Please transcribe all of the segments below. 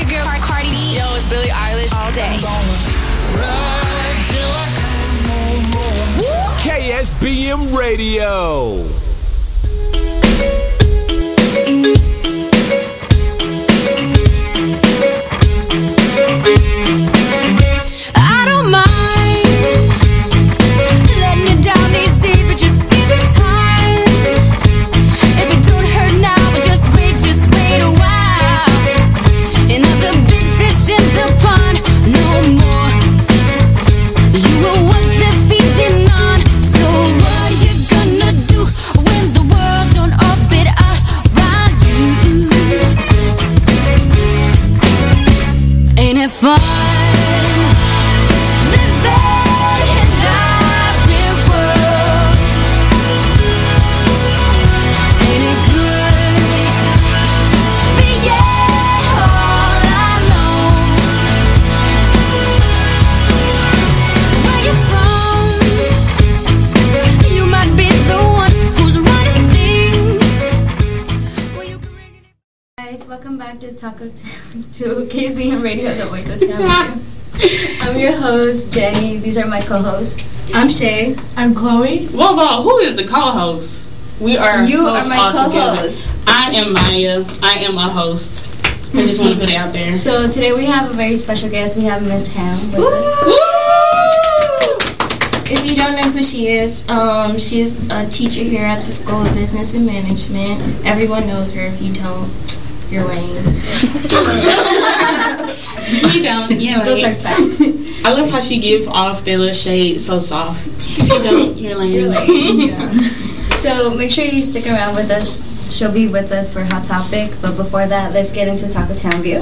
your girl Cardi B. Yo, it's Billie Eilish. All day. KSBM Radio. To KSBM Radio, the voice of town. I'm your host, Jenny. These are my co-hosts. I'm Shay. I'm Chloe. Whoa, whoa, who is the co-host? We are You are my co-host. I am Maya. I am a host. I just want to put it out there. So today we have a very special guest. We have Miss Ham with us. If you don't know who she is, um, she's a teacher here at the School of Business and Management. Everyone knows her. If you don't, you're lame. You don't. Yeah. Those are facts. I love how she gives off that little shade so soft. If you don't, you're lame. You're lame. Yeah. So make sure you stick around with us. She'll be with us for Hot Topic. But before that, let's get into Taco Town View.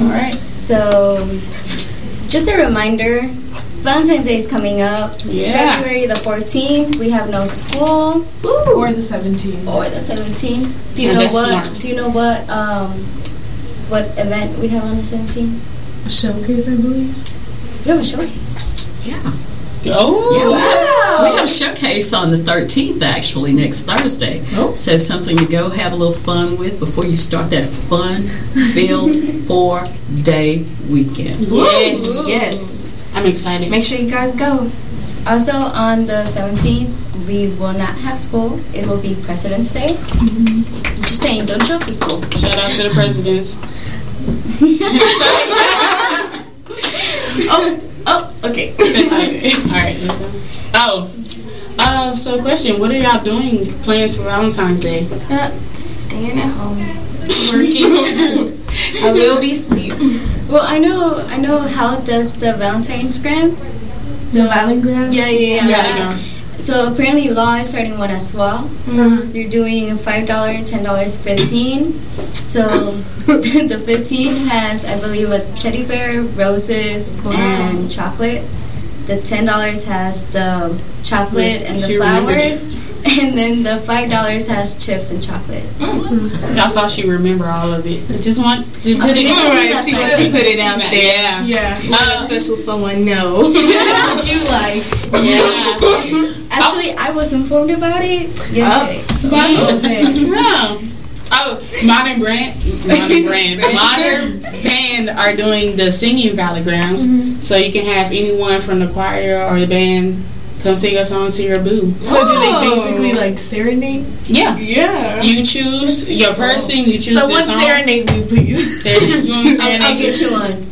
All right. So, just a reminder Valentine's Day is coming up. Yeah. February the 14th, we have no school. Or the 17th. Or the 17th. Do you Yeah, know what? smart. Do you know what? Um, what event we have on the 17th? A showcase, I believe. We have a showcase. Yeah. Oh. Wow. We have a showcase on the 13th, actually, next Thursday. Oh. So something to go have a little fun with before you start that fun-filled four-day weekend. Yes. Yes. I'm excited. Make sure you guys go. Also, on the 17th, we will not have school. It will be President's Day. Just saying, don't show up to school. Shout out to the presidents. Oh, oh, okay. All right, let's go. Oh, uh, so question: What are y'all doing? Plans for Valentine's Day? Uh, staying at home. Working. I will be asleep. Well, I know, I know how does the Valentine's gram. The Valentine? Yeah, yeah, yeah. Yeah, I So apparently, law is starting one as well. Uh-huh. They're doing five dollar, ten dollars, fifteen. So the fifteen has, I believe, a teddy bear, roses, and chocolate. The ten dollars has the chocolate and the flowers, and then the five dollars has chips and chocolate. Y'all saw she remember all of it. I just want to put mean, it it's. Alright, she wants to put it out there. Yeah, Yeah. Let a special someone know what you like. yeah. Actually, I was informed about it yesterday. Mm. Yeah. Oh, Modern Brand, Modern Brand, Modern Band are doing the singing valograms, so you can have anyone from the choir or the band come sing a song to your boo. So do they basically like serenade? Yeah. Yeah. You choose your person. You choose Someone the song. serenade me, please. There, you want me to I'll, I'll serenade get you? you one.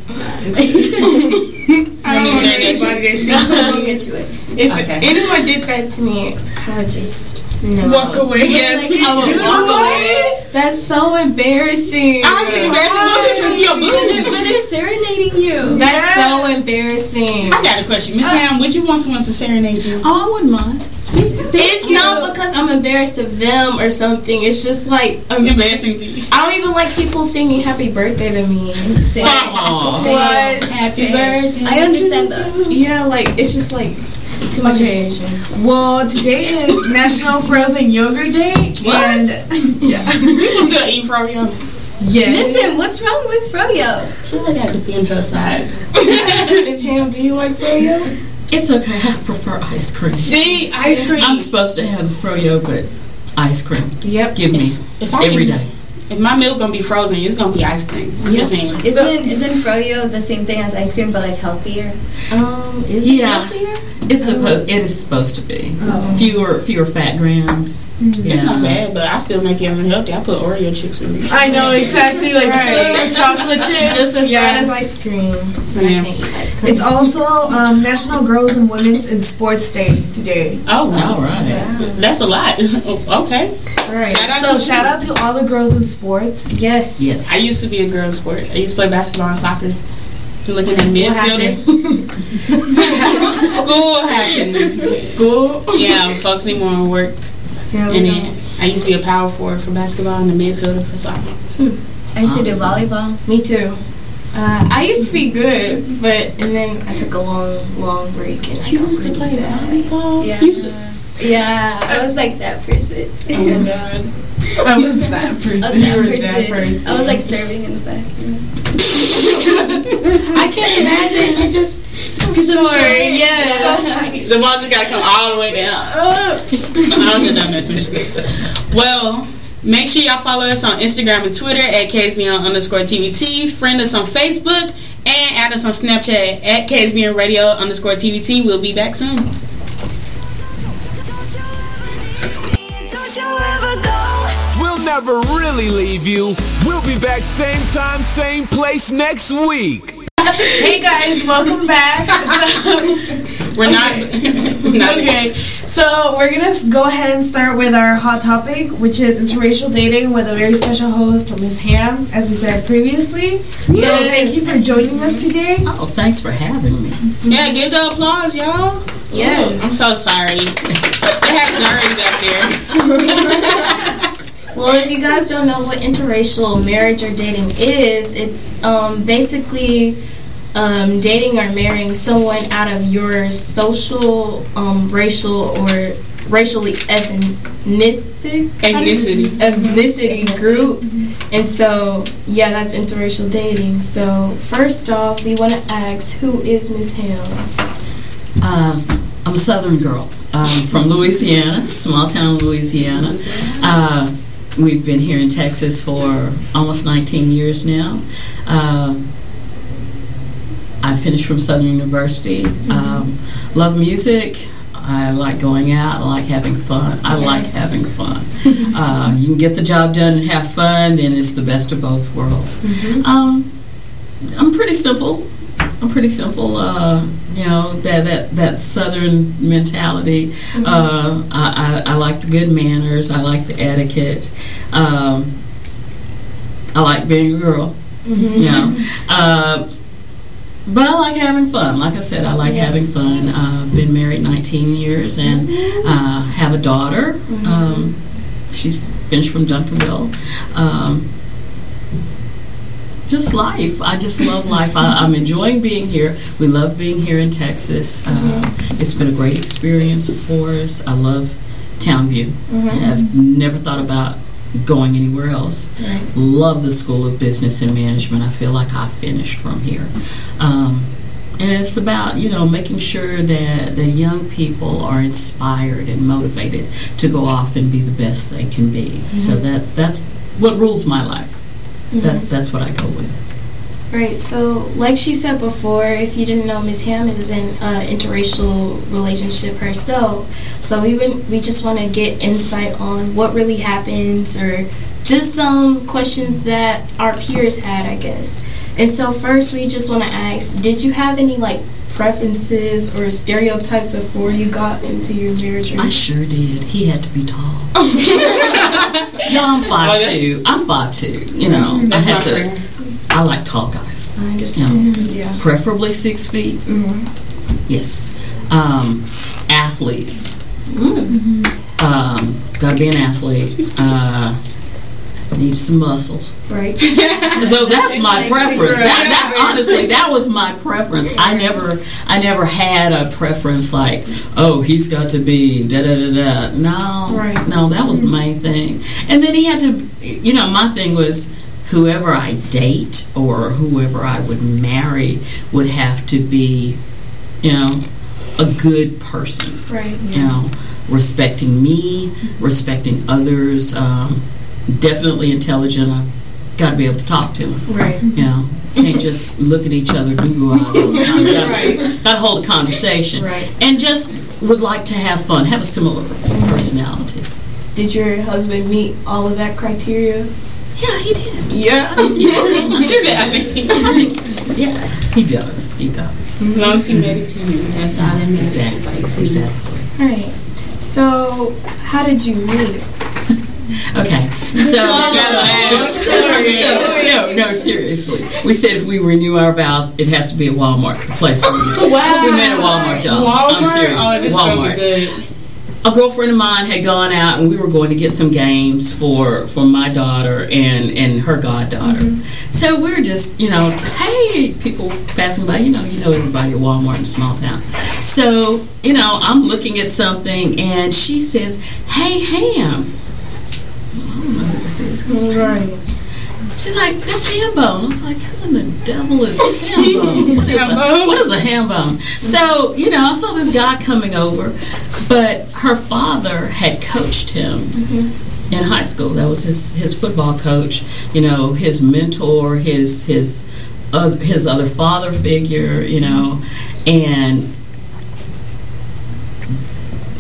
I don't want anybody to see I'll get you it. If Okay. anyone did that to me, I would just no. Walk away. Yes, Like, I would walk walk away. That's so embarrassing. Honestly, embarrassing. What is from your But they're, but they're serenading you. That's so embarrassing. I got a question, Miss Ham. Would you want someone to serenade you? Oh, I wouldn't mind. It's not because I'm embarrassed of them or something. It's just like um, Embarrassing to you. I don't even like people singing "Happy Birthday" to me. Same. Aw. What? Happy Same. birthday. I understand that. Yeah, like it's just like too much Okay. attention. Well, today is National Frozen Yogurt Day. And yeah. People still eat froyo. Yes. Listen, what's wrong with Froyo? She like got to defend her sides. Miss Ham, do you like froyo? It's okay. I prefer ice cream. See, ice cream. I'm supposed to have the froyo, but ice cream. Yep. Give me if I every give, day. If my milk gonna be frozen, it's gonna be ice cream. I'm just saying. Isn't isn't froyo the same thing as ice cream but like healthier? Um, is it Yeah. healthier? It's supposed. It is supposed to be fewer fewer fat grams. Yeah. It's not bad, but I still make it unhealthy. I put Oreo chips in it. I know exactly like Right. chocolate chips. Just as yeah. bad as ice cream. But Yeah. I can't eat ice cream. It's also um, National Girls and Women's in Sports Day today. Oh wow, All right. that's a lot. okay. Right. Shout out so to- shout out to all the girls in sports. yes. Yes. I used to be a girl in sport. I used to play basketball and soccer. Looking at midfielder. School happened. School. Yeah, I'm focusing more on work. Yeah, we And know. then I used to be a power forward for basketball and a midfielder for soccer. Too. I used to do volleyball. Me too. Uh, I used to be good, but and then I took a long, long break and I You got used to play bad. volleyball? Yeah. You used to- Yeah, I was like that person. oh my god. I was that person. I was you were that that person. person. I was like serving in the back. you. I can't imagine. You're just so short. Yeah. The ball just gotta come all the way down. I'm just done messing with you. Well, make sure y'all follow us on Instagram and Twitter at KSBM underscore TVT. Friend us on Facebook and add us on Snapchat at KSBM Radio underscore TVT. We'll be back soon. Never really leave you. We'll be back same time, same place next week. hey guys, welcome back. We're not. not okay, so we're gonna go ahead and start with our hot topic, which is interracial dating with a very special host, Miss Ham, as we said previously. Yes. So thank you for joining us today. Oh, thanks for having me. Yeah, give the applause, y'all. Yes. Ooh, I'm so sorry. They have Zuri back there. Well, if you guys don't know what interracial marriage or dating is, it's um, basically um, dating or marrying someone out of your social, um, racial, or racially ethnic Ethnicity. ethnicity group. And so, yeah, that's interracial dating. So, first off, we want to ask, who is Miss Ham? Uh, I'm a Southern girl um, from Louisiana, small town Louisiana. Uh, we've been here in Texas for almost 19 years now. Uh, I finished from Southern University. Um, love music. I like going out. I like having fun. I like having fun. uh, you can get the job done and have fun, then it's the best of both worlds. Um, I'm pretty simple. I'm pretty simple. Uh, you know that that that southern mentality. Uh, I, I I like the good manners. I like the etiquette. Um, I like being a girl. You know. Uh, but I like having fun. Like I said, I like having fun. Uh, been married 19 years and uh, have a daughter. Um, she's finished from Duncanville. Um, just life. I just love life. I, I'm enjoying being here. We love being here in Texas. Uh, it's been a great experience for us. I love Townview. I've never thought about going anywhere else. Love the School of Business and Management. I feel like I finished from here. Um, and it's about you know making sure that the young people are inspired and motivated to go off and be the best they can be. So that's that's what rules my life. Mm-hmm. That's that's what I go with. Right. So, like she said before, if you didn't know, Miss Ham is in an interracial relationship herself. So we would, we just want to get insight on what really happens, or just some questions that our peers had, I guess. And so first, we just want to ask: Did you have any like preferences or stereotypes before you got into your marriage? I sure did. He had to be tall. no, I'm five two. I'm five two. You know, I That's had my to. I like tall guys. I You understand. know, Yeah. preferably six feet. Yes. Um, athletes. Um, gotta be an athlete. Uh, needs some muscles. Right. So that's my preference. That, that honestly, that was my preference. I never, I never had a preference like, oh, he's got to be da da da da. No, Right. no, that was the main thing. And then he had to, you know, my thing was whoever I date or whoever I would marry would have to be, you know, a good person Right. you know, respecting me, respecting others, um, definitely intelligent. I've got to be able to talk to him. Right. You know, can't just look at each other goo eyes all the time. Got to hold a conversation. Right. And just would like to have fun, have a similar personality. Did your husband meet all of that criteria? Yeah, he did. Yeah. She said, I think. Yeah, he does. He does. As long as he met it to you, that's all that means. Exactly. Like. Exactly. All right. So, how did you meet? Okay. So, so no, no, seriously. We said if we renew our vows, it has to be at Walmart, the place where we met. Wow. We met at Walmart, y'all. Walmart? I'm serious. Oh, this gonna be Walmart. good. a girlfriend of mine had gone out and we were going to get some games for for my daughter and and her goddaughter. So we are just you know hey people passing by you know you know everybody at Walmart in a small town. So you know I'm looking at something and she says hey Ham. I don't know who this is. Right. She's like, that's ham bone. I was like, who in the devil is ham bone? What is, a, what is a ham bone? So, you know, I saw this guy coming over, but her father had coached him mm-hmm. in high school. That was his, his football coach, you know, his mentor, his his other, his other father figure, you know, and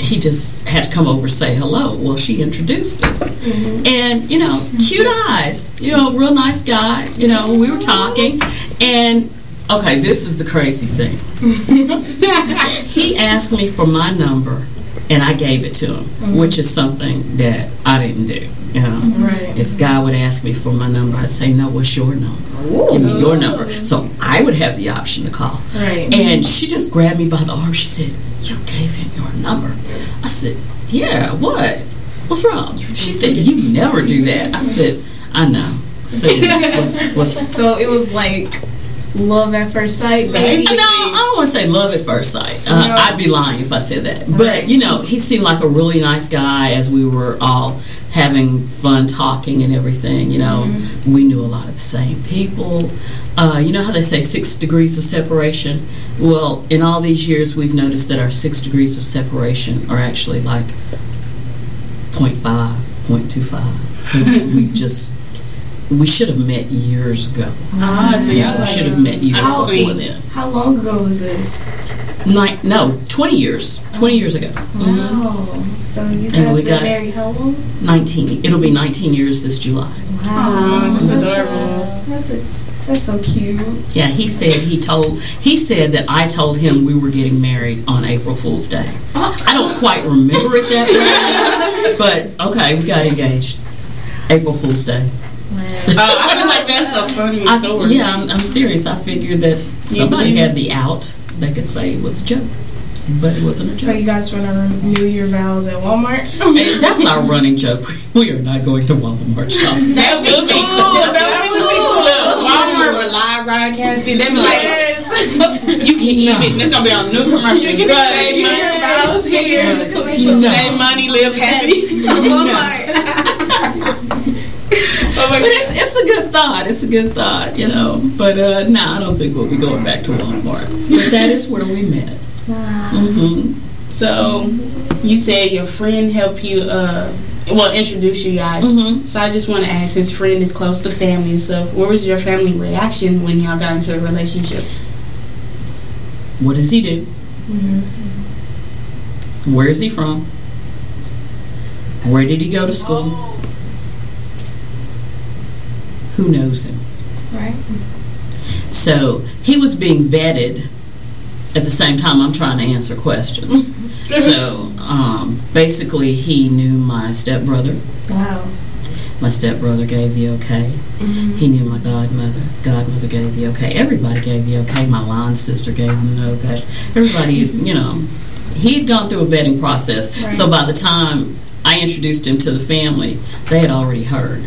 he just had to come over say hello. Well, she introduced us. Mm-hmm. And, you know, cute mm-hmm. eyes, you know, real nice guy. You know, we were talking. And, okay, this is the crazy thing. he asked me for my number, and I gave it to him, which is something that I didn't do. You know, Right. if God would ask me for my number, I'd say, "No, what's your number? Give me your number." So I would have the option to call. Right. And she just grabbed me by the arm. She said, "You gave him your number." I said, "Yeah. What? What's wrong?" She said, "You never do that." I said, "I know." So what's, what's, So it was like love at first sight, baby. no, I don't want to say love at first sight. Uh, No. I'd be lying if I said that. But Right. you know, he seemed like a really nice guy as we were all having fun talking and everything. You know, we knew a lot of the same people. Uh, you know how they say six degrees of separation? Well, in all these years, we've noticed that our six degrees of separation are actually like 0.5, 0.25. Because we just, we should have met years ago. Ah, so y'all We like, should have met years How- before then. How long ago was this? Nine, no, 20 years. 20 years ago. Wow. So you And guys we got- married how long? 19. It'll be 19 years this July. Aw, that's That's, adorable. that's a, that's so cute. Yeah, he said he told he said that I told him we were getting married on April Fool's Day. I don't quite remember it that way, but okay, we got engaged. April Fool's Day. Uh, I feel like that's a funny I- story. yeah, I'm, I'm serious. I figured that somebody had the out. They could say it was a joke, but it wasn't a So you guys want to renew your vows at Walmart? Hey, that's our running joke. We are not going to Walmart shop. That would be cool. That would be cool. Walmart with live broadcasting. They be like, you can even. It's gonna be on a new commercial. You can save money. Vows here. Save money, live happy. Walmart. Oh my But it's it's a good thought. It's a good thought, you know. But uh, no, I don't think we'll be going back to Walmart. But that is where we met. hmm So, you said your friend helped you, uh, well, introduce you guys. Mhm. So I just want to ask, since friend is close to family and stuff, what was your family reaction when y'all got into a relationship? What does he do? Where is he from? Where did he go to school? Who knows him? Right. So he was being vetted at the same time I'm trying to answer questions. so um, basically, he knew my stepbrother. Wow. My stepbrother gave the okay. He knew my godmother. Godmother gave the okay. Everybody gave the okay. My line sister gave him the okay. Everybody, you know, he'd gone through a vetting process. So by the time I introduced him to the family, they had already heard.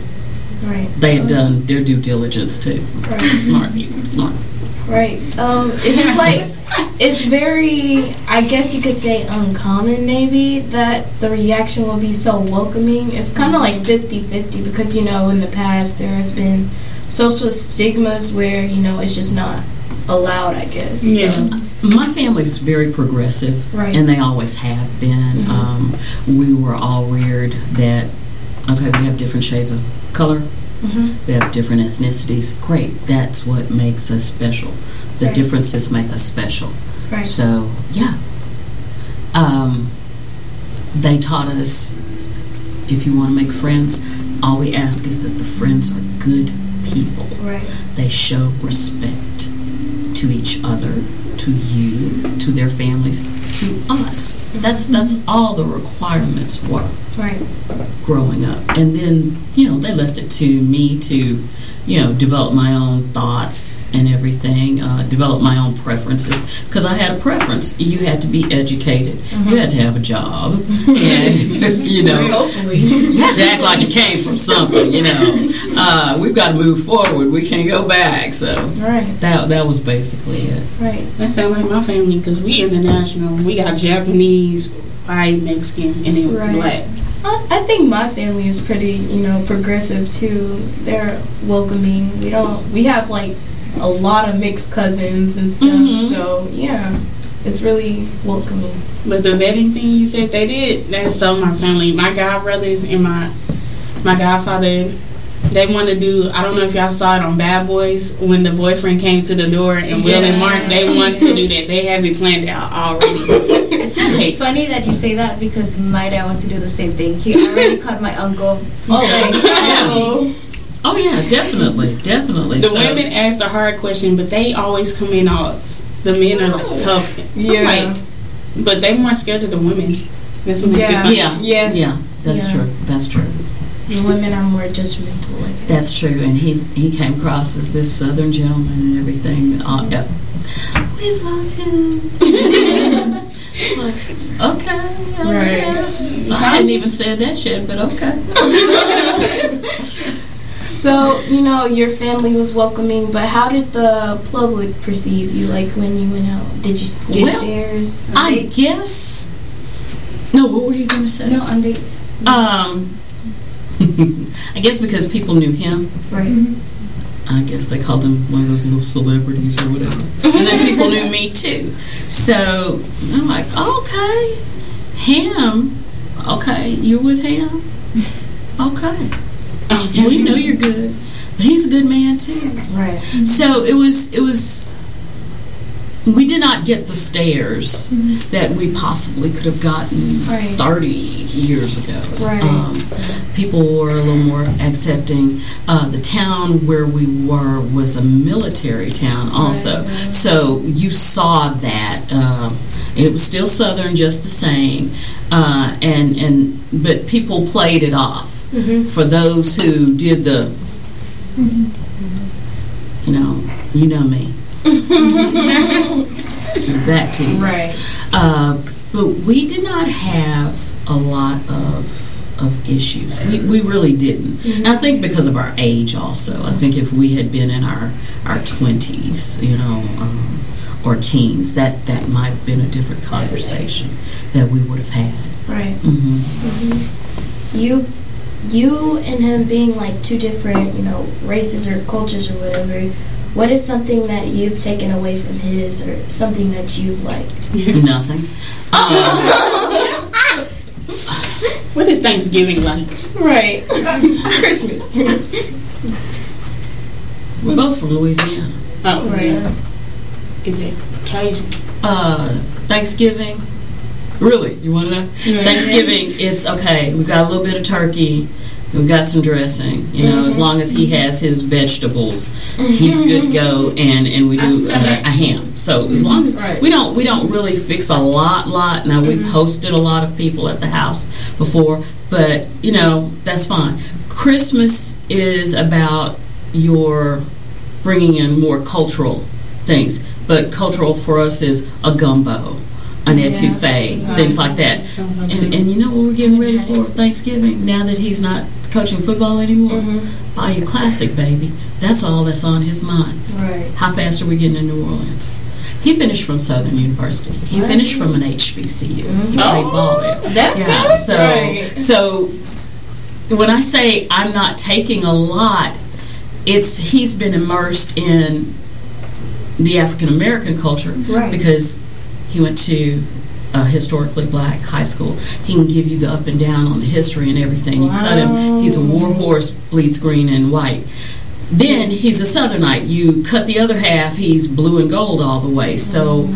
Right. They had done their due diligence too. Right. Smart people, smart. Right. Um, it's just like it's very, I guess you could say, uncommon maybe that the reaction will be so welcoming. It's kind of like 50-50 because you know in the past there has been social stigmas where you know it's just not allowed. I guess. Yeah. So, My family's very progressive, Right. and they always have been. Um, we were all reared that Okay, we have different shades of color. Mhm. We have different ethnicities. Great. That's what makes us special. The Right. differences make us special. Right. So, yeah. Um, they taught us if you want to make friends, all we ask is that the friends are good people. Right. They show respect to each other, to you, to their families, to us. That's that's mm-hmm. all the requirements were Right. growing up. And then, you know, they left it to me to, you know, develop my own thoughts and everything, uh, develop my own preferences. Because I had a preference. You had to be educated. You had to have a job. And, you know, Hopefully. you had to act like you came from something, you know. Uh, we've got to move forward. We can't go back. So Right. that, that was basically it. Right. That sound like my family because we international. We got Japanese, white, Mexican, and then Right. black. I, I think my family is pretty, you know, progressive too. They're welcoming. We don't. We have like a lot of mixed cousins and stuff. Mhm. So yeah, it's really welcoming. But the vetting thing you said they did, that's so my family. My god brothers and my my godfather, they want to do. I don't know if y'all saw it on Bad Boys when the boyfriend came to the door and Will and Mark. They want to do that. They have it planned out already. It's, it's funny that you say that because my dad wants to do the same thing. He already caught my uncle. Oh. oh, Oh yeah, definitely, definitely. The So- women ask the hard question, but they always come in all. The men are like tough. Yeah. like, but they more scared of the women. That's what makes Yeah. it funny. Yeah. Yes. Yeah, that's Yeah. true. That's true. The women are more judgmental. Like. That's true. And he he came across as this southern gentleman and everything. Uh, yeah. We love him. Like, okay, I Right. guess. I hadn't even said that shit, but okay. So you know your family was welcoming, but how did the public perceive you? Like when you went out, did you get Well- stares? I guess. No, what were you going to say? No, on dates. Um, I guess because people knew him. Right. I guess they called him one of those little celebrities or whatever. Mm-hmm. and then people knew me too. So I'm like, okay, him. Okay, you're with him. Okay, we know you're good, but he's a good man too. Right. So it was it was we did not get the stares that we possibly could have gotten Right. 30 years ago. Right. Um, people were a little more accepting. Uh, the town where we were was a military town also. So you saw that. Uh, it was still southern just the same. Uh, and, and but people played it off. For those who did the you know, you know me. Back to you. Right. Uh, but we did not have a lot of of issues. We, we really didn't. And I think because of our age also. I think if we had been in our our twenties, you know, um, or teens, that that might have been a different conversation that we would have had. Right. Mm-hmm. You, you and him being like two different, you know, races or cultures or whatever. What is something that you've taken away from his, or something that you've liked? Nothing. Uh, What is Thanksgiving like? Right. Christmas. we're both from Louisiana. Oh, Right. yeah. Is it Cajun? uh, Thanksgiving. Really, you want to know? Thanksgiving, it's okay. We got a little bit of turkey. We got some dressing. You know, as long as he has his vegetables, he's good to go. And and we do uh, a ham. So as long as Right. we don't we don't really fix a lot lot. Now we've hosted a lot of people at the house before, but you know that's fine. Christmas is about your bringing in more cultural things, but cultural for us is a gumbo, an etouffee, things like that. Like And, and you know what we're getting ready for Thanksgiving? Now that he's not coaching football anymore, mm-hmm. Bayou Classic, baby. That's all that's on his mind. Right. How fast are we getting to New Orleans? He finished from Southern University. He finished from an HBCU. He mm-hmm. played Oh, ball there. That's Yeah, so right. so when I say I'm not taking a lot, it's he's been immersed in the African American culture Right. because he went to a historically black high school. He can give you the up and down on the history and everything. You cut him. He's a war horse, bleeds green and white. Then he's a Southernite. You cut the other half, he's blue and gold all the way. So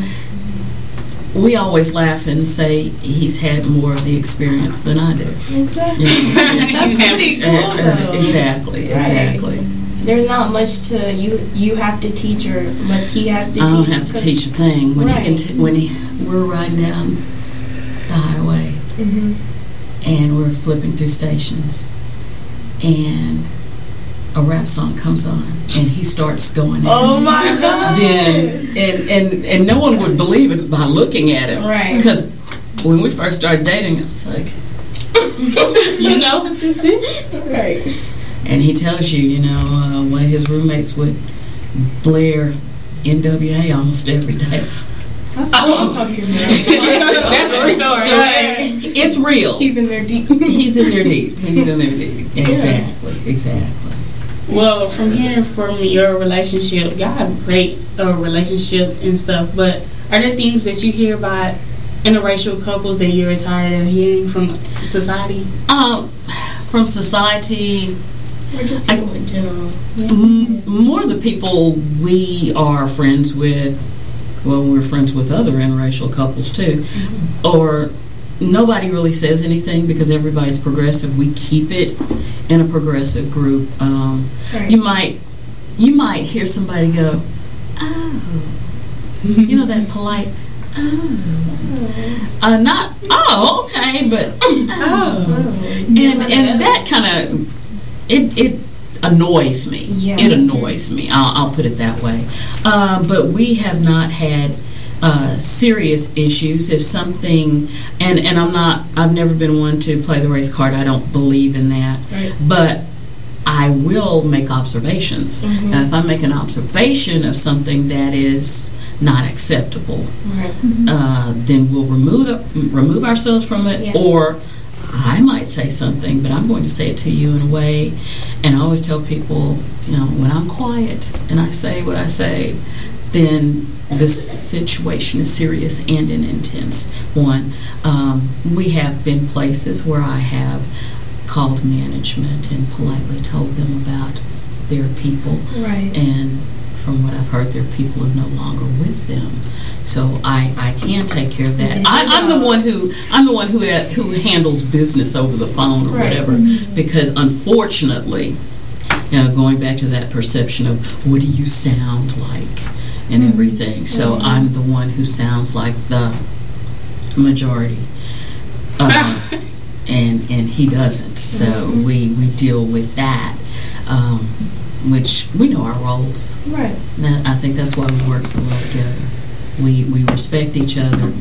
we always laugh and say he's had more of the experience than I do. Exactly. That's pretty Uh, uh, exactly, exactly. There's not much to you. You have to teach, or but he has to I teach. don't have to teach a thing when he can. T- when he, we're riding down the highway Mm-hmm. and we're flipping through stations, and a rap song comes on, and he starts going. in. Oh my god. Then and and and no one would believe it by looking at him, Right. Because when we first started dating, I was like, You know what this is? Right. And he tells you, you know, uh, one of his roommates would blare NWA almost every day. That's what I'm talking about. That's a real So right? it's real. He's in there deep. He's in there deep. He's in there deep. Exactly. Exactly. Well, from hearing from your relationship, y'all have a great uh, relationship and stuff. But are there things that you hear about interracial couples that you're tired of hearing from society? Um, from society, We're just people in general. m- more the people we are friends with. Well, we're friends with other interracial couples too, or nobody really says anything because everybody's progressive. We keep it in a progressive group. Um, Right. you might you might hear somebody go, "Oh," you know that polite, "Oh," uh, not "Oh, okay," but "Oh," and and that kind of it it annoys me. Yeah. It annoys me. I'll, I'll put it that way. Uh, but we have not had. Uh, serious issues if something and and I'm not I've never been one to play the race card I don't believe in that Right. but I will make observations. Mhm. Now, if I make an observation of something that is not acceptable, Right. uh, then we'll remove remove ourselves from it, Yeah. or I might say something, but I'm going to say it to you in a way. And I always tell people, you know, when I'm quiet and I say what I say, then this situation is serious and an intense one. Um, we have been places where I have called management and politely told them about their people Right. and from what I've heard, their people are no longer with them. So I, I can take care of that. I, I'm the one who I'm the one who ha- who handles business over the phone or Right. whatever. Because unfortunately, you know, going back to that perception of what do you sound like and everything. So I'm the one who sounds like the majority. Uh, and and he doesn't. So we we deal with that, um, which we know our roles. Right. That, I think that's why we work so well together. We we respect each other.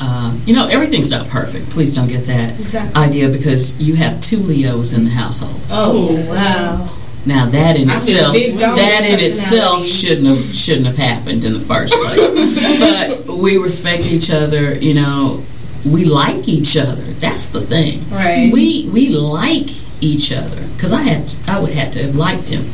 Uh, you know, everything's not perfect. Please don't get that Exactly. idea because you have two Leos in the household. Oh wow. Now that in I'm itself, that in itself shouldn't have shouldn't have happened in the first place. but we respect each other. You know, we like each other. That's the thing. Right. We we like each other because I had to, I would have to have liked him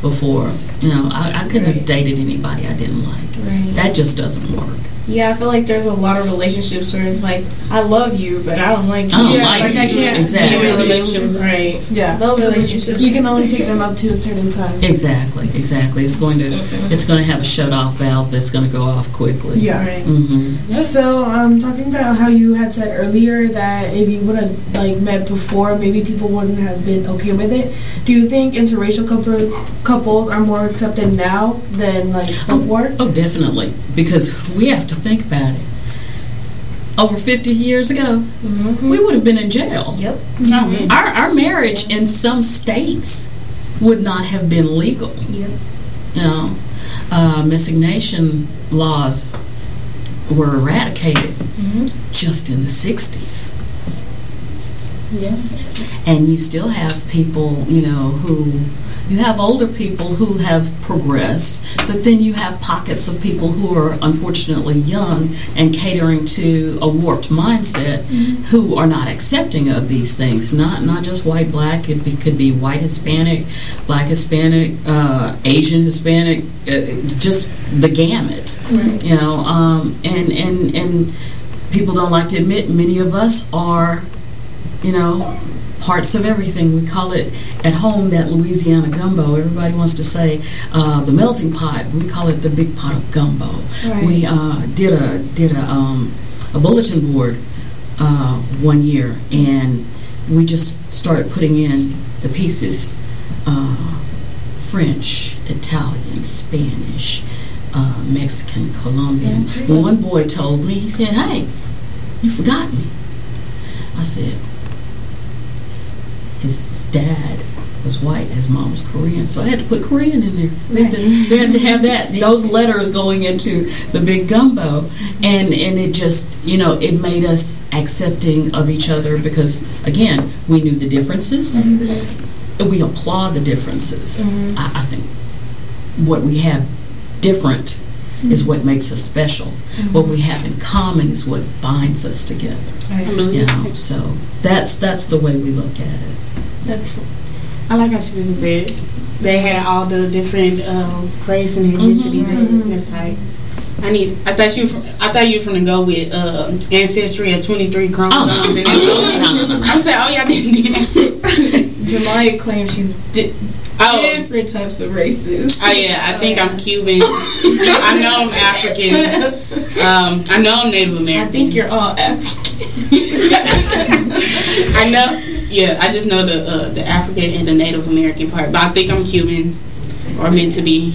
before. You know, I, I couldn't have dated anybody I didn't like. Right. That just doesn't work. Yeah, I feel like there's a lot of relationships where it's like, I love you, but I don't like you. I don't Yeah, like, like I you. can't exactly. be with relationships. Right. Yeah. Those relationships. You can only take them up to a certain time. Exactly, exactly. It's going to it's going to have a shut off valve that's going to go off quickly. Yeah. Right. hmm So, um, talking about how you had said earlier that if you would have like met before, maybe people wouldn't have been okay with it. Do you think interracial couples couples are more accepted now than like before? Oh, definitely. Because we have to think about it. Over 50 years ago, Mm-hmm. we would have been in jail. Yep. No. Our, our marriage in some states would not have been legal. Yep. You know, uh, miscegenation laws were eradicated Mm-hmm. just in the 60s. Yeah. and you still have people, you know, who you have older people who have progressed, but then you have pockets of people who are unfortunately young and catering to a warped mindset who are not accepting of these things. Not not just white, black. It be, could be white, Hispanic, black, Hispanic, uh, Asian, Hispanic, uh, just the gamut. You know, um, and and and people don't like to admit, many of us are, you know, parts of everything. We call it at home that Louisiana gumbo. Everybody wants to say uh, the melting pot. We call it the big pot of gumbo. Right. We uh, did a did a um, a bulletin board uh, one year, and we just started putting in the pieces. Uh, French, Italian, Spanish, uh, Mexican, Colombian. Well, one boy told me, he said, Hey, you forgot me. I said, His dad was white, his mom was Korean, so I had to put Korean in there. We had to, we had to have that, those letters going into the big gumbo, and, and it just, you know, it made us accepting of each other because, again, we knew the differences and we applaud the differences. Mm-hmm. I, I think what we have different mm-hmm. is what makes us special. What we have in common is what binds us together. I You know, so that's that's the way we look at it. That's I like how she said they had all the different um, race and ethnicity. Mm-hmm. That's, that's tight. I need. I thought you. From, I thought you were gonna go with uh, ancestry of twenty three chromosomes. Oh, and no, no, no, no. I said, oh y'all didn't do that too. Jamaya claims she's di- Oh. different types of races. Oh yeah, I think I'm Cuban. I know I'm African. Um, I know I'm Native American. I think you're all African. I know. Yeah, I just know the uh, the African and the Native American part, but I think I'm Cuban or meant to be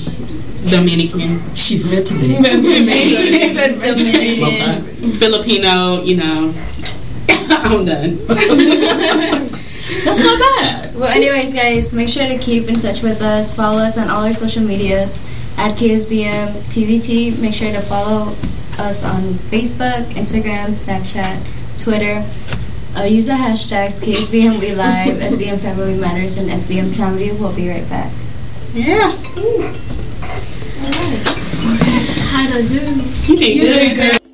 Dominican, She's meant to be. She's a Dominican. Filipino. You know, I'm done. That's not bad. Well, anyways, guys, make sure to keep in touch with us. Follow us on all our social medias at KSBM TVT. Make sure to follow us on Facebook, Instagram, Snapchat, Twitter. Uh, use the hashtags KSBM We Live, SBM Family Matters, and SBM Townview. We'll be right back. Yeah, How to do? you did good.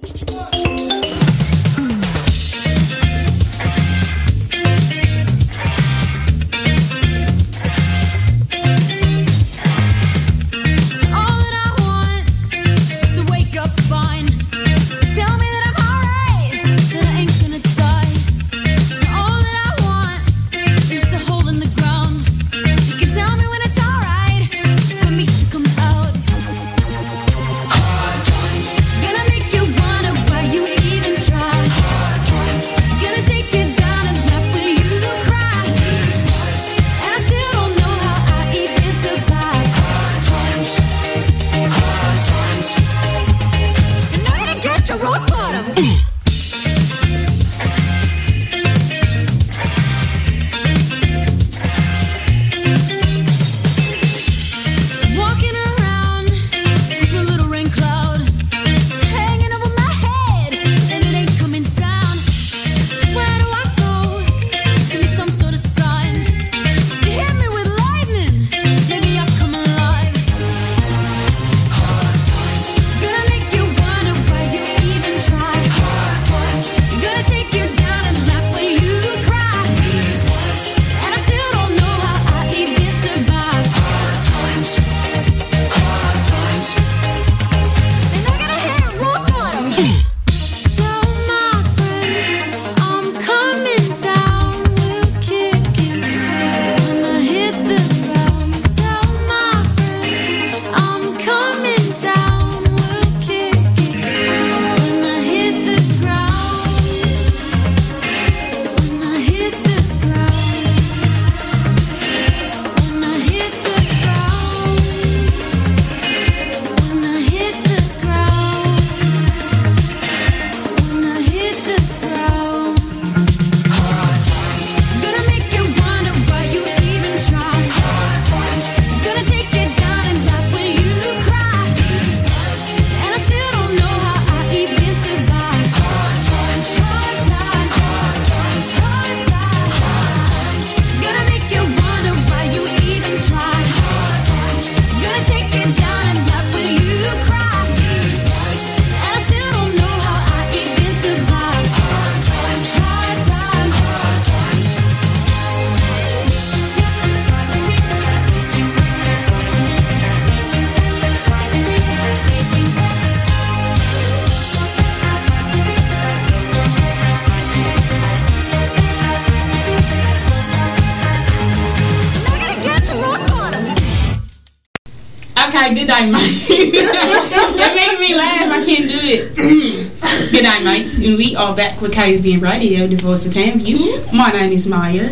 Are back with KSBM Radio, the voice of Tamview. My name is Maya.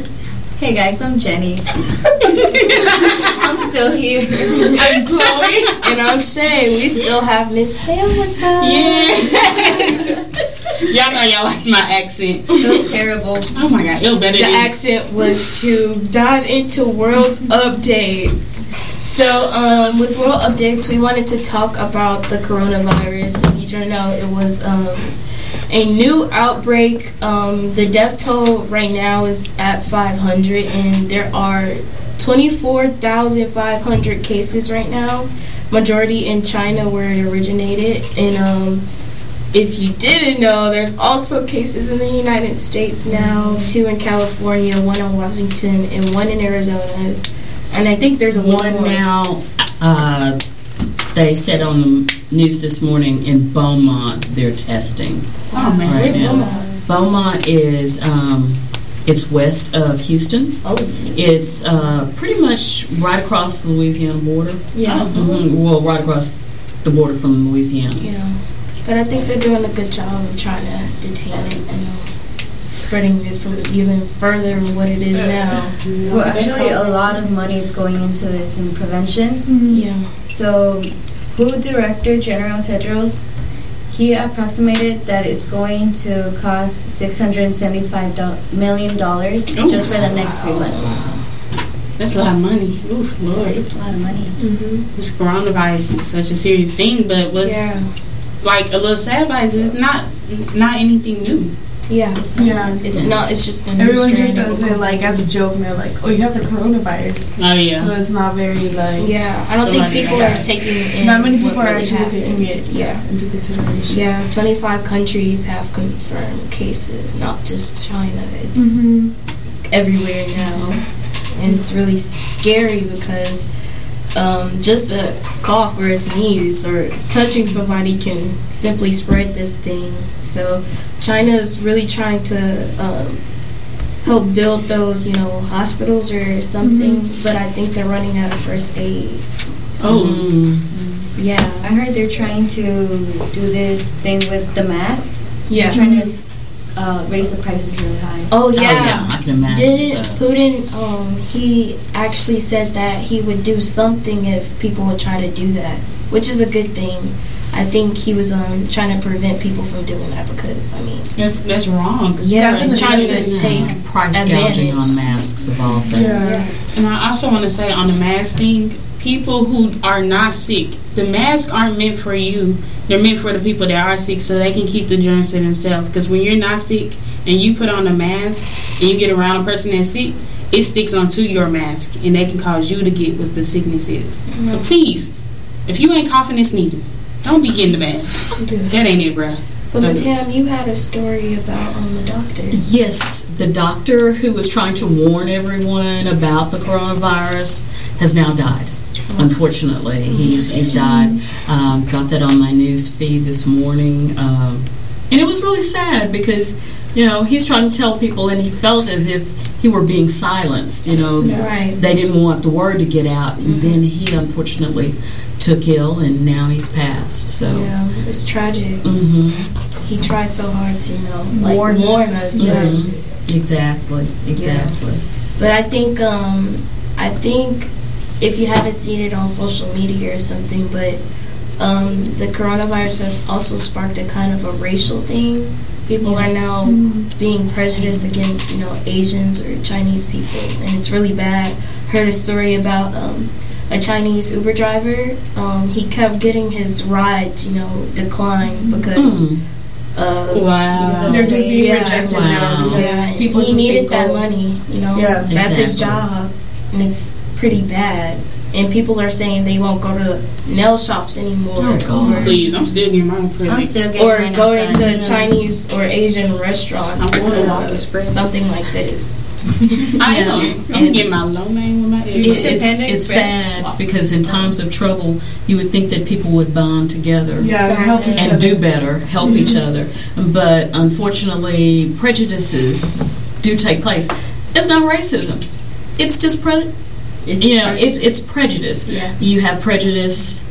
Hey guys, I'm Jenny. I'm still here. I'm Chloe. and I'm Shay. We still have Miss Hale with us. Yeah. y'all know y'all like my accent. It was terrible. Oh my god, it was better The than accent was to dive into world updates. So, um, with world updates, we wanted to talk about the coronavirus. If you don't know, it was um, a new outbreak. Um, the death toll right now is at 500, and there are 24,500 cases right now. Majority in China, where it originated, and um, if you didn't know, there's also cases in the United States now, two in California, one in Washington, and one in Arizona. And I think there's one, now, uh, they said on the news this morning in Beaumont they're testing Oh man. right Where's now. Beaumont? Beaumont is um, it's west of Houston. Oh, It's uh, pretty much right across the Louisiana border. yeah. hmm Well, right across the border from Louisiana. Yeah. But I think they're doing a good job of trying to detain it and spreading it from even further than what it is now. Well, actually, a lot of money is going into this in preventions. Yeah. So, WHO Director General Tedros, he approximated that it's going to cost $675 million Ooh. just for the next three months. That's a lot of money. Lord. It's a lot of money. Mm-hmm. This coronavirus is such a serious thing, but what's Yeah. like a little sad about it is it's not not anything new. Yeah. It's not. Yeah. It's not, it's just a Everyone just does of- it like as a joke, and they're like, "Oh, you have the coronavirus," Oh yeah. so it's not very like. Yeah, I don't So think people are taking in Not many what people are really actually taking it Yeah. into consideration. Yeah, 25 countries have confirmed cases, not just China. It's Mhm. everywhere now. And it's really scary because um, just a cough or a sneeze or touching somebody can simply spread this thing. So China is really trying to um, help build those, you know, hospitals or something. But I think they're running out of first aid. Oh. Mm. Yeah. I heard they're trying to do this thing with the mask. Yeah. They're trying to uh, raise the prices really high. Oh Oh, yeah. yeah, I can imagine. Didn't so. Putin? Um, he actually said that he would do something if people would try to do that, which is a good thing. I think he was um trying to prevent people from doing that because I mean, That's that's wrong. yeah, That's he's trying to necessity. take price advantage. gouging on masks of all things. Yeah. And I also want to say on the mask thing, people who are not sick, the masks aren't meant for you. They're meant for the people that are sick so they can keep the germs to themselves. Because when you're not sick and you put on a mask and you get around a person that's sick, it sticks onto your mask and that can cause you to get what the sickness is. So please, if you ain't coughing and sneezing, don't be getting the mask. That ain't it, bruh. But Ms. Ham, you had a story about um the doctor. Yes, the doctor who was trying to warn everyone about the coronavirus has now died. Unfortunately, he's he's died. Um, got that on my news feed this morning, um, and it was really sad because you know he's trying to tell people, and he felt as if he were being silenced. You know, Right. they didn't want the word to get out, and then he unfortunately took ill, and now he's passed. So. Yeah, it's tragic. hmm He tried so hard to, you know, like Warn warn, us. us. Yeah. Mhm. Exactly. Exactly. But I think um, I think if you haven't seen it on social media or something, but um, the coronavirus has also sparked a kind of a racial thing. People are now being prejudiced against you know Asians or Chinese people, and it's really bad. Heard a story about um, a Chinese Uber driver. Um, he kept getting his rides, you know, declined because. Mm. Uh, Wow. They're just being Yeah. rejected Wow. now because yeah, people he just needed that money, you know. Yeah. That's his job, and it's pretty bad. And people are saying they won't go to nail shops anymore, Oh, God. or, Please, I'm still getting mine pretty. I'm still getting or mine go outside. into Chinese or Asian restaurants. I wanna walk express. something like this. I Yeah. am. I'm gonna get my lo mein with my You eggs. it's Independent it's sad because in times of trouble, you would think that people would bond together Yeah, help and do better, help each mm-hmm. other. But unfortunately, prejudices do take place. It's not racism. It's just pre- It's you know, it's it's prejudice. Yeah. You have prejudice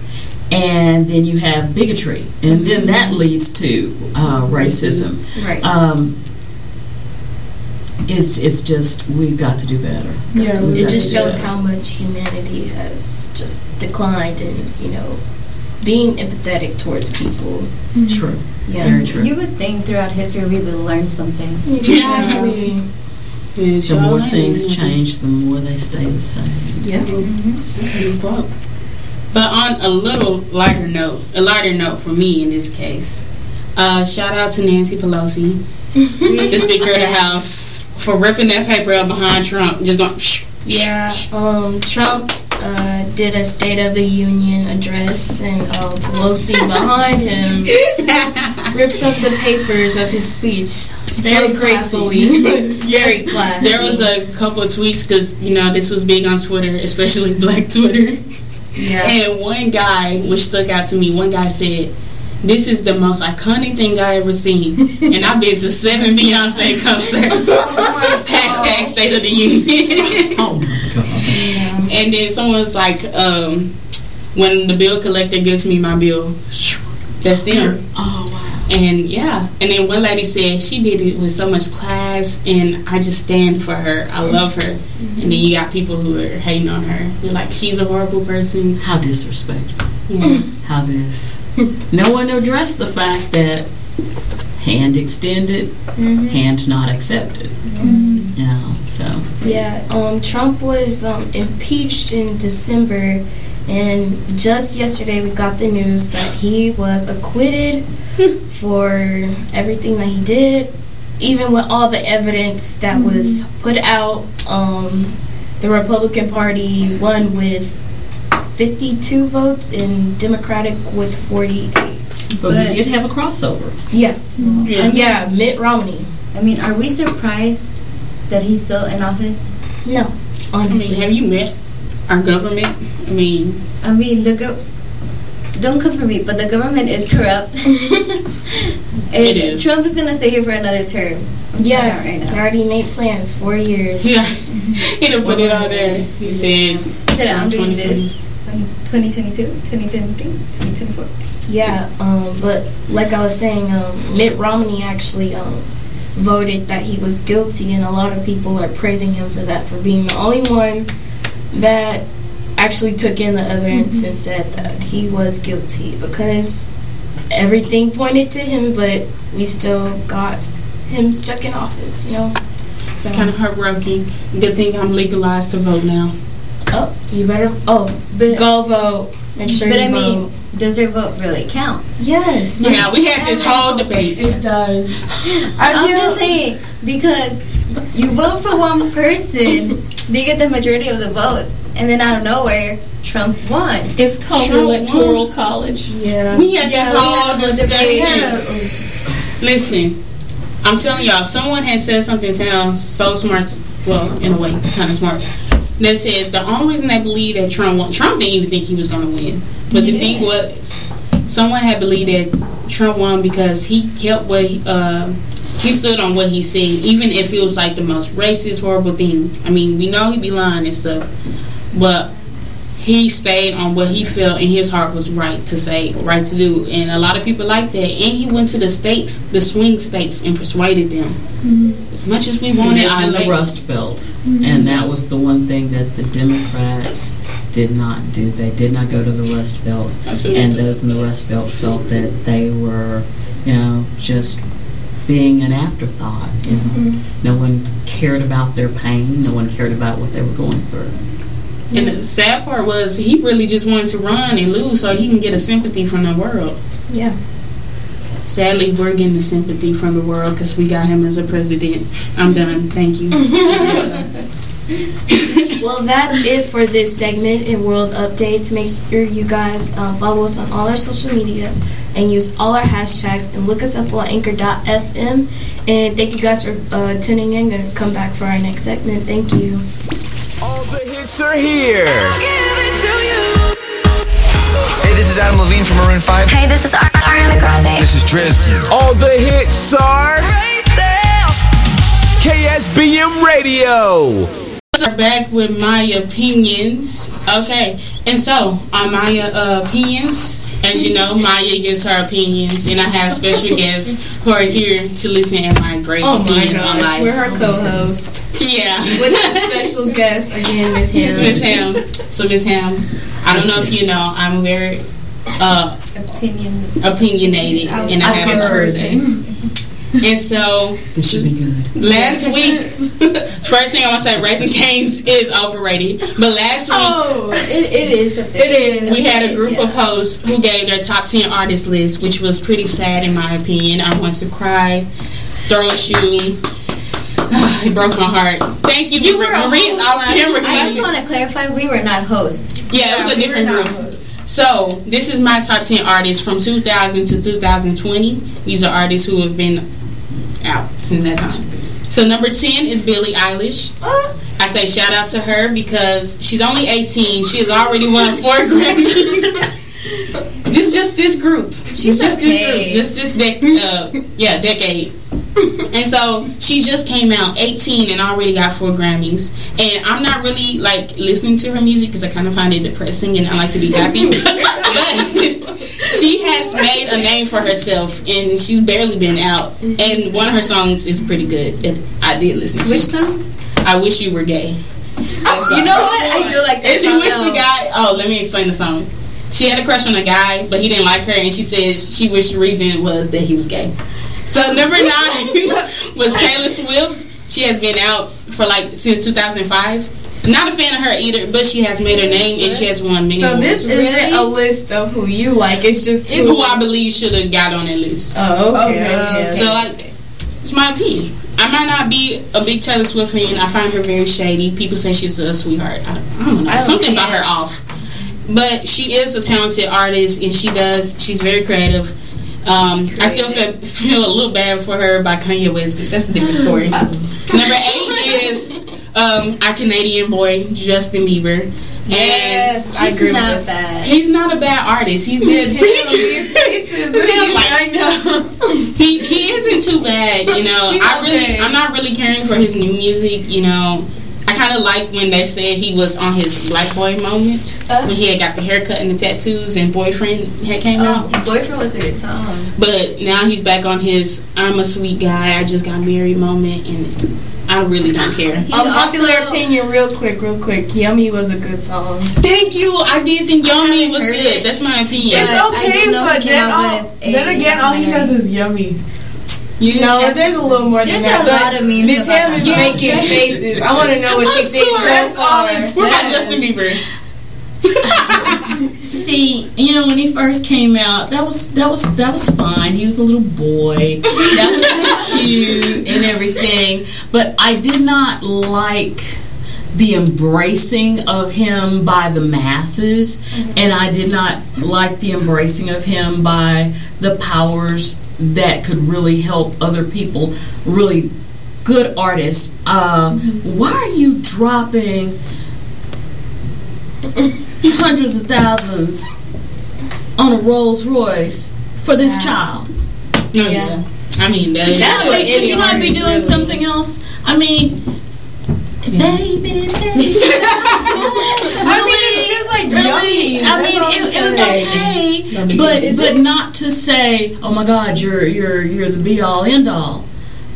and then you have bigotry, and then that leads to uh, racism. Right. Um, it's it's just we've got to do better. Yeah, We've it just shows better. how much humanity has just declined in, you know, being empathetic towards people. true. Yeah. Very true. You would think throughout history we would learn something. Exactly. Yeah, The more things change, the more they stay the same. Yeah. Good quote. But on a little lighter note, a lighter note for me in this case, uh, shout out to Nancy Pelosi, the Speaker of the House, for ripping that paper up behind Trump. Just going, Yeah, um, Trump uh, did a State of the Union address, and uh, Pelosi behind him ripped up the papers of his speech Very so gracefully. Very classy. There was a couple of tweets because you know this was big on Twitter, especially Black Twitter. yeah. And one guy, which stuck out to me, one guy said, "This is the most iconic thing I ever seen, and I've been to seven Beyonce concerts." Hashtag State of the Union. Oh my god! and then someone's like, um, "When the bill collector gives me my bill, that's them." Oh wow! And yeah, and then one lady said she did it with so much class, and I just stand for her. I love her. And then you got people who are hating on her. They're like, she's a horrible person. How disrespectful! Yeah. How this? No one addressed the fact that hand extended, hand not accepted. Yeah. So Yeah, um, Trump was um, impeached in December, and just yesterday we got the news that he was acquitted for everything that he did, even with all the evidence that was put out. Um, the Republican Party won with 52 votes, and Democratic with 48. but, But- we did have a crossover. Yeah, Yeah. and yeah, Mitt Romney. I mean, are we surprised that he's still in office? No, I honestly. mean, have you met our government? I mean, I mean, the go. Don't come for me, but the government is corrupt. and It is. Trump is gonna stay here for another term. I'm yeah, telling you he right now. already made plans. Four years. yeah, he done put it out there. He said, He said, I'm doing this. in 2022, 2023, 2024. Yeah, um, but like I was saying, um, Mitt Romney actually um, voted that he was guilty, and a lot of people are praising him for that, for being the only one that actually took in the evidence and said that he was guilty because everything pointed to him, but we still got him stuck in office, you know? So, It's kind of heartbreaking. Good thing I'm legalized to vote now. oh, you better, oh, But, go vote. Make sure but you I mean, does their vote really count? Yes. Yeah, we had this whole debate. It does. I I'm just saying because you vote for one person, they get the majority of the votes, and then out of nowhere, Trump won. It's called Trump electoral won. college. Yeah. We had Yeah, this we whole had a debate. discussion. Listen, I'm telling y'all, someone had said something sounds so smart. Well, in a way, it's kind of smart. They said the only reason they believe that Trump won, Trump didn't even think he was going to win. But He the thing didn't. was, someone had believed that Trump won because he kept what he, uh, he stood on what he said, even if it was like the most racist, horrible thing. I mean, we know he'd be lying and stuff, but he stayed on what he felt in his heart was right to say, right to do, and a lot of people like that. And he went to the states, the swing states, and persuaded them. Mm-hmm. As much as we wanted, lived our in the Rust Belt, mm-hmm. and that was the one thing that the Democrats did not do. They did not go to the Rust Belt, That's what and those in the Rust Belt felt that they were, you know, just being an afterthought. You know, mm-hmm. no one cared about their pain. No one cared about what they were going through. And the sad part was he really just wanted to run and lose so he can get a sympathy from the world. Yeah. Sadly, we're getting the sympathy from the world because we got him as a president. I'm done. Thank you. Well, that's it for this segment in World Updates. Make sure you guys uh, follow us on all our social media and use all our hashtags and look us up on anchor.fm. And thank you guys for uh, tuning in and come back for our next segment. Thank you. All the hits are here. Hey, this is Adam Levine from Maroon 5. Hey, this is Ar- Ariana Grande. This is Driz. All the hits are KSBM Radio. So back with my opinions. Okay, and so on my uh, opinions, as you know, Maya gives her opinions, and I have special guests who are here to listen to my great Oh my opinions on gosh, life. we're her co-host yeah, with a special guest again, Miss Ham. Miss Ham. So Miss Ham, I don't know if you know, I'm very uh, Opinion. opinionated, and I have a person. And so This should be good. last week, first thing I want to say, Raising Cane's is overrated. But last week. Oh, It, it is a bit. It is. We had a group Yeah. of hosts who gave their top 10 artist list, which was pretty sad in my opinion. I want to cry, throw a shoe. it broke my heart. Thank you, You Marie. were a Marie's all I just want to clarify, we were not hosts. Yeah, it was a different group. So, this is my top 10 artists from 2000 to 2020. These are artists who have been out since that time. So, number 10 is Billie Eilish. I say shout out to her because she's only 18. She has already won four Grammys. this just this group. She's just okay. this group. Just this dec- uh, yeah, decade. And so she just came out 18 and already got four Grammys. And I'm not really like listening to her music because I kind of find it depressing and I like to be happy. but she has made a name for herself and she's barely been out. And one of her songs is pretty good that I did listen to. Which song? I wish you were gay. You know what? I do like that She song. wished the though. guy. Oh, let me explain the song. She had a crush on a guy, but he didn't like her, and she said she wished the reason was that he was gay. So number nine was Taylor Swift. She has been out for like since 2005. Not a fan of her either, but she has made her name and she has won many so awards. this isn't Really? a list of who you like. It's just who I believe should have got on that list. Oh, okay. Okay. okay. So like, it's my opinion. I might not be a big Taylor Swift fan. I find her very shady. People say she's a sweetheart. I, I don't know. I don't Something see about her off. But she is a talented artist, and she does. She's very creative. Um, I still feel, feel a little bad for her by Kanye West, but that's a different story. Number eight is um, our Canadian boy Justin Bieber, and yes, I agree not with that. he's not a bad artist. He's good. I know. he he isn't too bad, you know. He's I really okay. I'm not really caring for his new music, you know. I kind of like when they said he was on his black boy moment Uh. when he had got the haircut and the tattoos and boyfriend had came out. Oh, boyfriend was a good song. But now he's back on his I'm a sweet guy. I just got married moment, and I really don't care. He Unpopular also- opinion, real quick, real quick. Yummy was a good song. Thank you. I did think Yummy was good. it. That's my opinion. But It's okay, do but then, all, then again, all he says is yummy. You No, there's a little more There's than that. a lot of memes Miss about Ham that is song. making faces. I want to know what she I'm thinks sorry. so That's all far. it's- What about Yes. Justin Bieber? See, you know, when he first came out, that was that was that was fine. He was a little boy. That was so cute and everything. But I did not like the embracing of him by the masses, and I did not like the embracing of him by the powers that could really help other people, really good artists. Uh, Why are you dropping hundreds of thousands on a Rolls Royce for this child. Oh, yeah. I mean, that is, That's what what, could you not be doing really- something else? I mean, baby, baby. I mean, it's just like Really? yummy. I That's mean, all it, it was okay, No big but deal. but not to say, oh my God, you're you're you're the be all end all,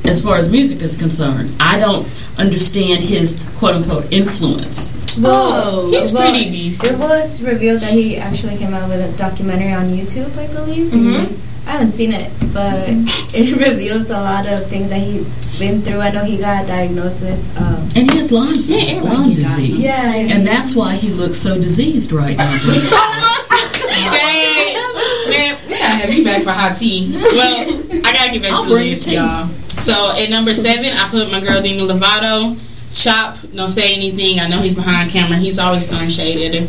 as far as music is concerned. I don't understand his quote unquote influence. Well, he's well, pretty decent. It was revealed that he actually came out with a documentary on YouTube, I believe. Mhm. I haven't seen it, but it reveals a lot of things that he's been through. I know he got diagnosed with. Um, And he has Lyme, Yeah, everybody Lyme disease. yeah, And that's why he looks so diseased right now. Shade. Man, we gotta have you back for hot tea. Well, I gotta get back I'll to the bring list, the tea. y'all. So at number seven, I put my girl Demi Lovato. Chop, don't say anything. I know he's behind camera. He's always throwing shade at her.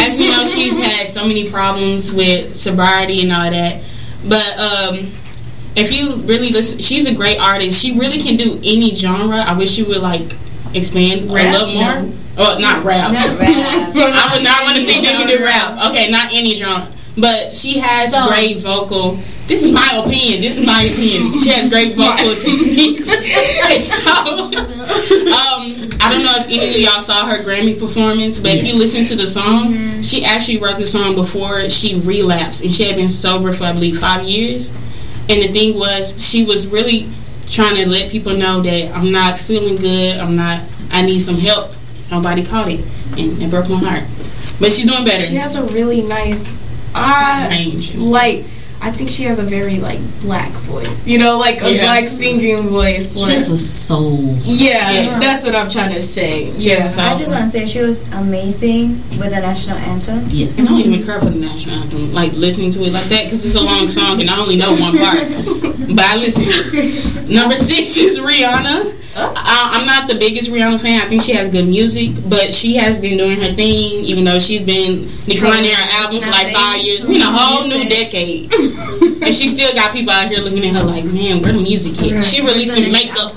As we know, she's had so many problems with sobriety and all that. But um, if you really listen, she's a great artist. She really can do any genre. I wish you would like expand Rap? a little more. Oh, not rap. Not rap. I would not want to see Jimmy do rap. Okay, not any genre. But she has Some. great vocal. This is my opinion. This is my opinion. She has great vocal techniques. So, um, I don't know if any of y'all saw her Grammy performance, but if you listen to the song, mm-hmm. she actually wrote the song before she relapsed, and she had been sober for I believe five years. And the thing was, she was really trying to let people know that I'm not feeling good. I'm not. I need some help. Nobody caught it, and it broke my heart. But she's doing better. She has a really nice. I range. like. I think she has a very like black voice. You know, like a Yeah. black singing voice. She Like, has a soul. yeah, Yes. that's what I'm trying to say. Yeah. has a I soul. just want to say she was amazing with the national anthem. Yes. And I don't even care for the national anthem, like listening to it like that, because it's a long song and I only know one part. but I listen. Number six is Rihanna. Uh, I'm not the biggest Rihanna fan. I think she has good music, but she has been doing her thing, even though she's been declining her album for like five years. We're in a whole new decade. and she still got people out here looking at her like, man, where the music at? She releasing makeup.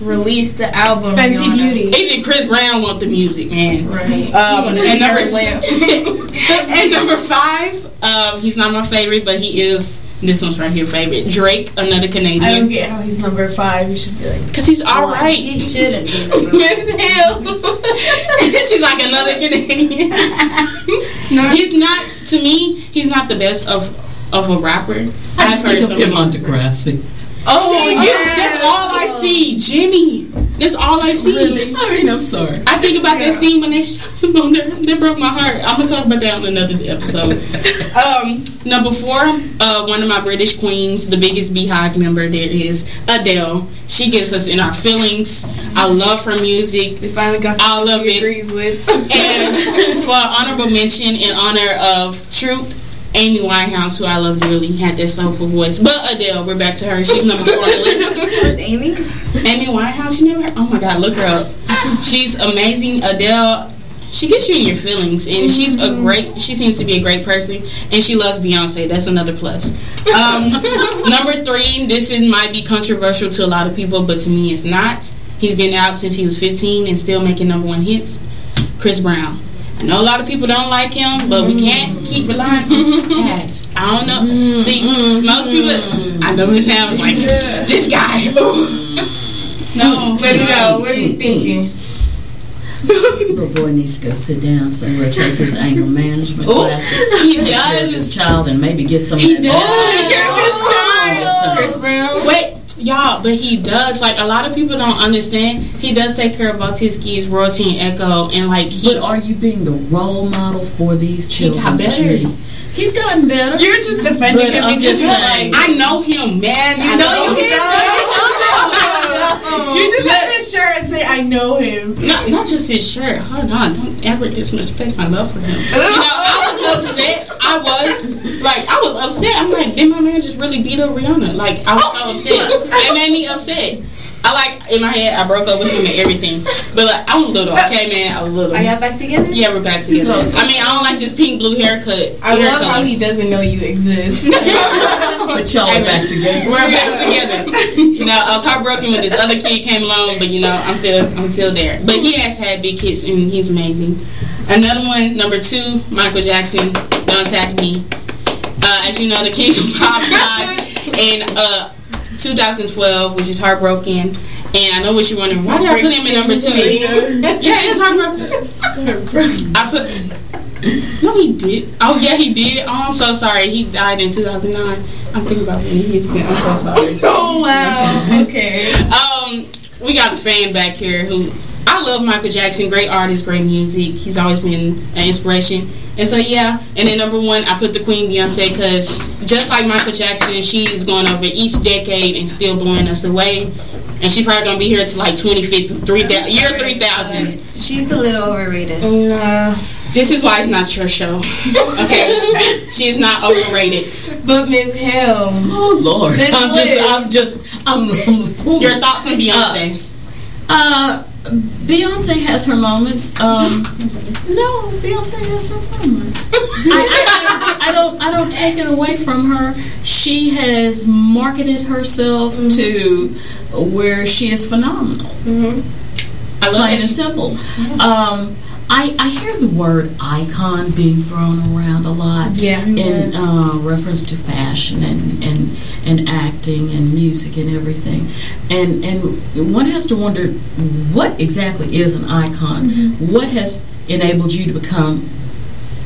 Release the album. Fenty Rihanna. Beauty. Even Chris Brown want the music, man. Right. Um, and number and number five, um, he's not my favorite, but he is this one's right here favorite. Drake, another Canadian. I don't Canadian, get how he's number five. He should be like. because he's all right. He shouldn't be Miss Hill, she's like another Canadian. he's not to me. He's not the best of of a rapper. I just I've think of so him on Degrassi. Oh, you, that's all I see, Jimmy. That's all I see. I mean, I'm sorry. I think about that scene when they shot him on there. That broke my heart. I'm gonna talk about that on another episode. um, number four, uh, one of my British queens, the biggest Beyhive member there is Adele. She gets us in our feelings. I love her music. We finally got I something love she it. agrees with. And for honorable mention in honor of Truth, Amy Winehouse, who I love dearly, had that soulful voice. But Adele, we're back to her. She's number four on the list. Amy? Amy Winehouse, you never? Oh my God, look her up. She's amazing. Adele, she gets you in your feelings, and she's a great. She seems to be a great person, and she loves Beyonce. That's another plus. Um, number three, this is might be controversial to a lot of people, but to me, it's not. He's been out since he was 15 and still making number one hits. Chris Brown. I know a lot of people don't like him, but we mm-hmm. can't keep relying on his mm-hmm. past. I don't know. Mm-hmm. See, most people, I know Miss Ham was like, this guy. No, Let it out. What are you thinking? Little boy needs to go sit down somewhere, take his anger management Ooh, classes, he take care of his child, and maybe get some He of that. does. Oh, oh, Chris Brown. Wait, y'all, but he does. Like a lot of people don't understand. He does take care of both his kids, Royalty and Aeko, and like he. But are you being the role model for these children? got that you better. need? He's gotten better. You're just defending But him I'm because just you're saying. like, I know him, man. I know you him. You just have his shirt and say, "I know him." Not, not just his shirt. Hold on. Don't ever disrespect my love for him. You know, I was upset. I was like, I was upset. I'm like, did my man just really beat up Rihanna? Like, I was so upset. Oh. It made me upset. I like in my head. I broke up with him and everything. But like, I was little. Okay, man. I was little. Are y'all back together? Yeah, we're back together. I mean, I don't like this pink blue haircut. I hair love how he doesn't know you exist. But y'all are back together. We're back together. You know, I was heartbroken when this other kid came along, but you know, I'm still I'm still there. But he has had big hits and he's amazing. Another one, number two, Michael Jackson, Don't Attack Me. Uh, as you know, the King of Pop died in uh, 2012, which is heartbroken. And I know what you're wondering. Why did I put him in number two? Yeah, it's heartbroken. I put. No, he did. Oh yeah, he did. Oh, I'm so sorry. He died in 2009. I'm thinking about Whitney Houston. I'm so sorry. oh wow. Okay. Um, we got a fan back here who I love Michael Jackson. Great artist, great music. He's always been an inspiration. And so yeah, and then number one, I put the Queen Beyonce because just like Michael Jackson, she's going over each decade and still blowing us away. And she's probably gonna be here to like 2050, 3000, year 3000. She's a little overrated. This is why it's not your show. Okay, she's not overrated. But Ms. Helm. Oh Lord, I'm just. I'm just, I'm. Your thoughts on Beyonce? Uh, Beyonce has her moments. Um, no, Beyonce has her moments. I, I, I, don't, I don't take it away from her. She has marketed herself to where she is phenomenal. I love Plain and simple. Um, I, I hear the word icon being thrown around a lot Yeah. in uh, reference to fashion and, and and acting and music and everything, and and one has to wonder what exactly is an icon. What has enabled you to become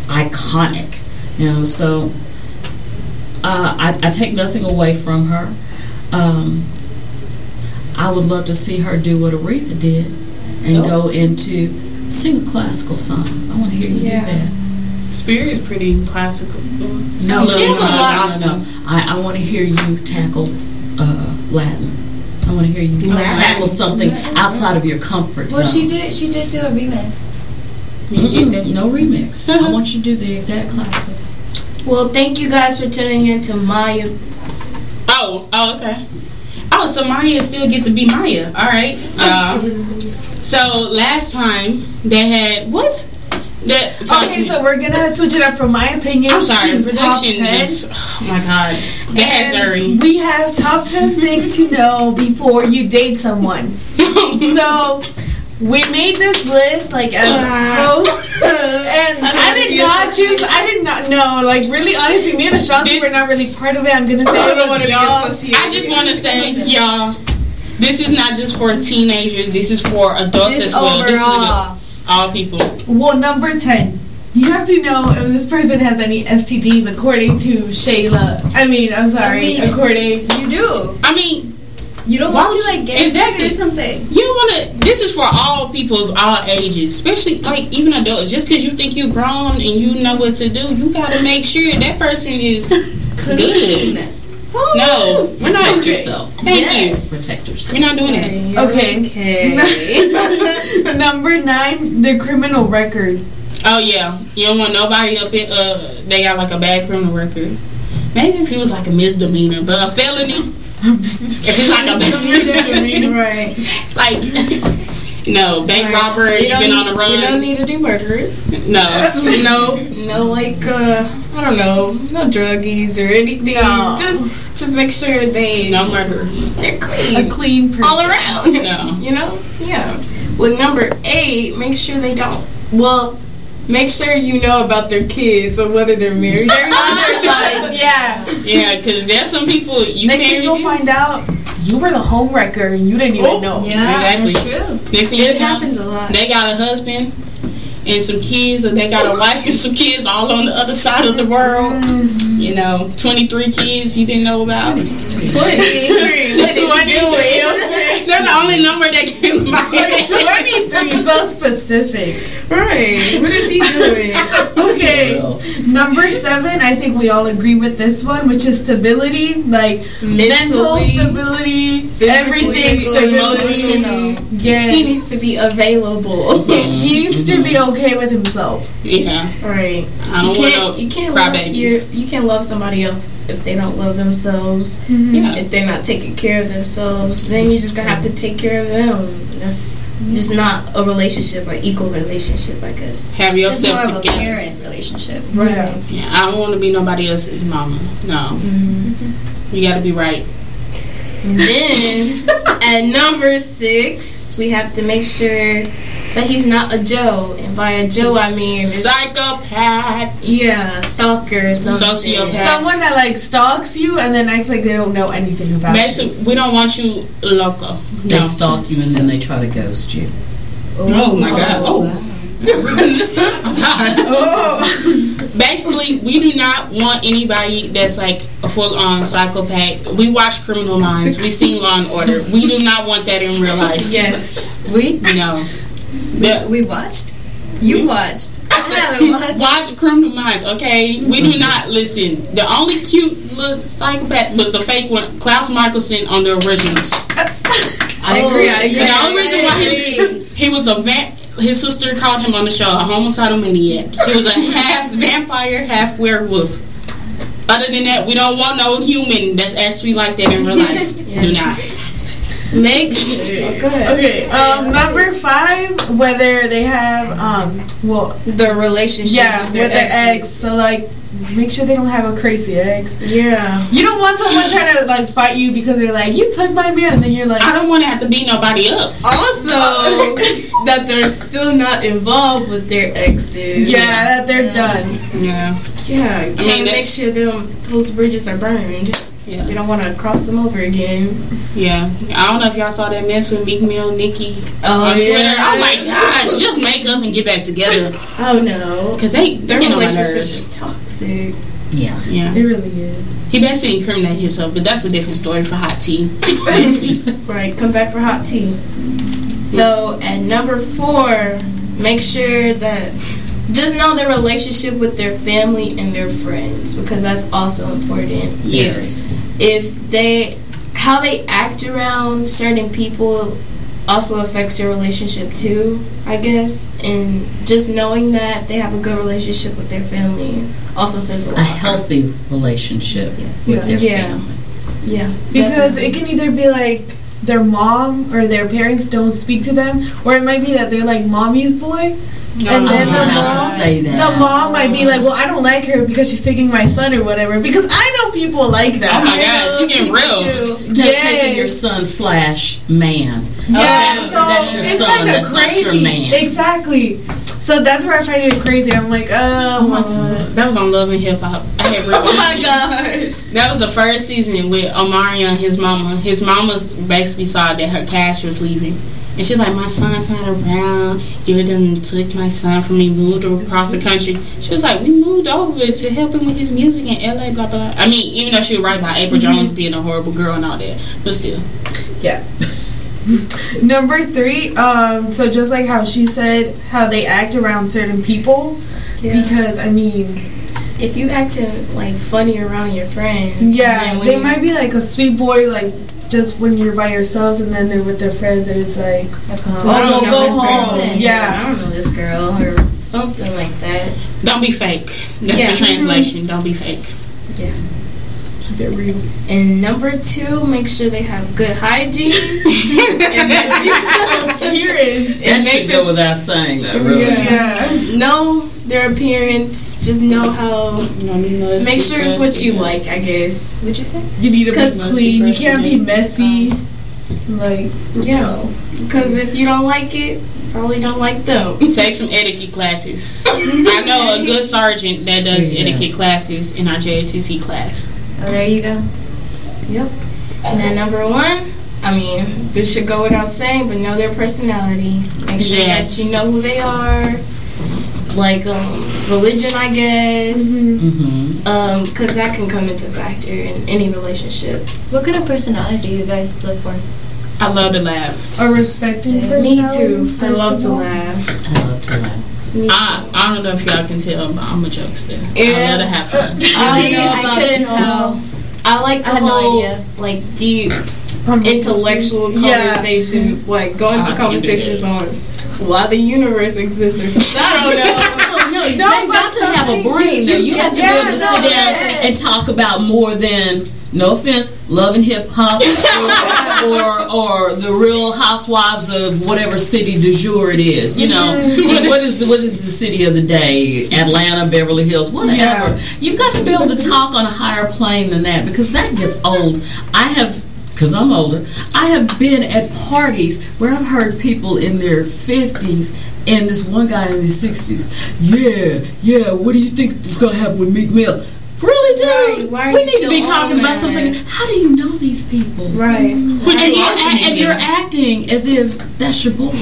iconic? You know, so uh, I, I take nothing away from her. Um, I would love to see her do what Aretha did and go into sing a classical song. I want to hear you Yeah. do that. Spirit is pretty classical. No, she has a lot. No, no, no. I, I want to hear you tackle uh, Latin. I want to hear you Latin. tackle something outside of your comfort Well, zone. Well, she did. She did do a remix. Mm-mm, no remix. I want you to do the exact classic. Well, thank you guys for tuning in to Maya. Oh, oh, okay. Oh, so Maya still get to be Maya. All right. Uh, so last time they had what? That, Okay, so we're gonna switch it up from my opinion I'm sorry, to top production ten. just. Oh my god. Go And sorry. We have top 10 things to know before you date someone. so, we made this list like as a ah. host, and I, did not choose. I did not know. Like really, honestly, me and Ashanti This- were not really part of it. I'm gonna say it was y'all. I just want to say, y'all, this is not just for teenagers. This is for adults This as well. This is overall. a- all people. Well, number 10. You have to know if this person has any STDs according to Shayla. I mean, I'm sorry, mean- according. You do. I mean, You don't Why want to like get Exactly. exactly. or something. you want to. This is for all people of all ages, especially like even adults. Just because you think you're grown and you know what to do, you got to make sure that person is Clean. no. We're not. Protect yourself. Thank Yes. Protect yourself. We're not doing it. Okay. Okay. Number nine, the criminal record. Oh yeah, you don't want nobody up in. Uh, they got like a bad criminal record. Maybe if it was like a misdemeanor, but a felony. if it's like a misdemeanor, Right. like no bank robber, you been on the run. You don't need to do murderers. no, no, no, like uh, I don't know, no druggies or anything. No. Just, just make sure they no murderers. they're clean A clean person. all around. No. You know, yeah. With number eight, make sure they don't. Well, make sure you know about their kids or whether they're married or not. yeah. Yeah, because there's some people you Next thing married. you'll find out, you were the home wrecker and you didn't even oh, know. Yeah, Exactly. that's true. Next It happens a lot. They got a husband and some kids, and they got a wife and some kids all on the other side of the world. Mm-hmm. You know, 23 kids you didn't know about. 20. What is he doing? That's the only number that came to my head. 23 so specific. Right. What is he doing? Okay. Number seven, I think we all agree with this one, which is stability. Like mental stability, physically, everything stability. emotional. Yes. he needs to be available. Mm-hmm. He needs to be okay with himself. Yeah, Right. I You don't can't, want you can't cry love babies. your, you can't love somebody else if they don't love themselves. Mm-hmm. Yeah. If they're not taking care of themselves, then you're just gonna have to take care of them. That's just mm-hmm. not a relationship, an equal relationship, I guess. Have yourself It's more yourself of a together. parent relationship. Right. Yeah, I don't want to be nobody else's mama. No. Mm-hmm. You got to be right. And then at number six, we have to make sure that he's not a Joe. And by a Joe, I mean Psychopath. yeah, stalker, something. Sociopath. Someone that like stalks you and then acts like they don't know anything about you. We don't want you loco. They No. stalk you and then they try to ghost you. Oh my god. Oh. Basically, we do not want anybody that's like a full-on psychopath. We watch Criminal Minds. We seen Law and Order. We do not want that in real life. Yes. We No. The- we watched. You hmm? watched. I haven't watched. watch Criminal Minds, okay? We do not hmm. listen. The only cute little psychopath was the fake one, Klaus Mikaelson on the originals. I agree. I oh, agree. the only reason why he, he was a vamp. His sister called him on the show a homicidal maniac. He was a half vampire, half werewolf. Other than that, we don't want no human that's actually like that in real life. Do not. Make sure. Go ahead. Okay. Um, number five, whether they have um, well, The relationship yeah, with with their their ex. ex. So like make sure they don't have a crazy ex. Yeah. You don't want someone trying to like fight you because they're like, you took my man, and then you're like, I don't want to have to beat nobody up. Also, that they're still not involved with their exes. yeah, that they're done. Yeah. Yeah. You I mean, make sure them those bridges are burned. Yeah. You don't want to cross them over again. Yeah. I don't know if y'all saw that mess with Meek Mill, Nicki Oh, on Twitter. yeah. Oh my gosh, just make up and get back together. Oh no. Because they, they Their get on my relationship is toxic. Yeah. Yeah. It really is. He basically incriminated himself, but that's a different story for Hot Tea. Right, come back for hot tea. So at number four, make sure that just know their relationship with their family and their friends because that's also important. Yes. If they how they act around certain people also affects your relationship too, I guess. And just knowing that they have a good relationship with their family also says a lot. A healthy relationship Yes. with their Yeah. family. Yeah. Because it can either be like their mom or their parents don't speak to them, or it might be that they're like mommy's boy. And then the about to mom, say that. the mom might be like, "Well, I don't like her because she's taking my son or whatever." Because I know people like that. Oh my gosh, she's getting real. Now Yes. taking your son slash man. Yeah, oh, That's- so that's your it's son, kinda that's not your crazy. man. Exactly. So that's where I find it crazy. I'm like, oh, Oh my god. That was on Love and Hip Hop. I had real Oh my gosh. That was the first season with Omari and his mama. His mama basically saw that her cash was leaving. And she's like, My son's not around. You done took my son from me, moved across the country. She was like, We moved over to help him with his music in LA, blah, blah. I mean, even though she was right about April Jones being a horrible girl and all that. But still. Yeah. Number three, um, so just like how she said, how they act around certain people, Yeah. because I mean, if you acting like funny around your friends, yeah, and then when they might be like a sweet boy, like just when you're by yourselves, and then they're with their friends, and it's like, A oh, complete go, go home, person. yeah. I don't know this girl or something like that. Don't be fake. That's Yeah. the translation. Don't be fake. Keep it real. And number two, make sure they have good hygiene and that appearance. That And make should sure go without saying, though, really. Yeah. know their appearance. Just know how. You know, you know, Make sure it's what you because- like. I guess. What'd you say? You need to be 'Cause clean. You can't be person messy. Like, Yeah. Because if you don't like it, probably don't like them. Take some etiquette classes. I know a good sergeant that does Yeah. etiquette classes in our JTC class. Oh, there you go. Yep. And then number one, I mean, this should go without saying, but know their personality. Make sure Yes. that you know who they are. Like um, religion, I guess, Mm-hmm. um, because that can come into factor in any relationship. What kind of personality do you guys look for? I love to laugh. a respecting Me Me too. I love to laugh. I love to laugh. Me I. I don't know if y'all can tell, but I'm a jokester. I Yeah. Oh, love to have fun. I See, know I about couldn't y'all. tell. I like to I had no idea. like deep Conversations. intellectual Yeah. conversations, like go I into can conversations on why the universe exists or something. I don't know. No, you No, they but got to have a brain. Though. You have to Yeah, be able to no, sit down yes. and talk about more than, no offense, love and hip hop, or, or or the Real Housewives of whatever city du jour it is. You know, mm-hmm. what is what is the city of the day? Atlanta, Beverly Hills, whatever. Yeah. You've got to be able to talk on a higher plane than that because that gets old. I have. Because I'm older, I have been at parties where I've heard people in their 50s and this one guy in his 60s. Yeah, yeah, what do you think is going to happen with Meek Mill? Really, dude? Right, we need to be talking about something. How do you know these people? Right. But and, you you, are and, and you're acting as if that's your boy.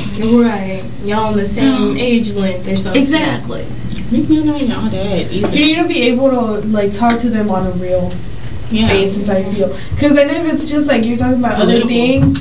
Right. Y'all on the same age length or something. Exactly. Meek Mill ain't all that either. You need to be able to like talk to them on a real Yeah. basis. I feel because then if it's just like you're talking about other things,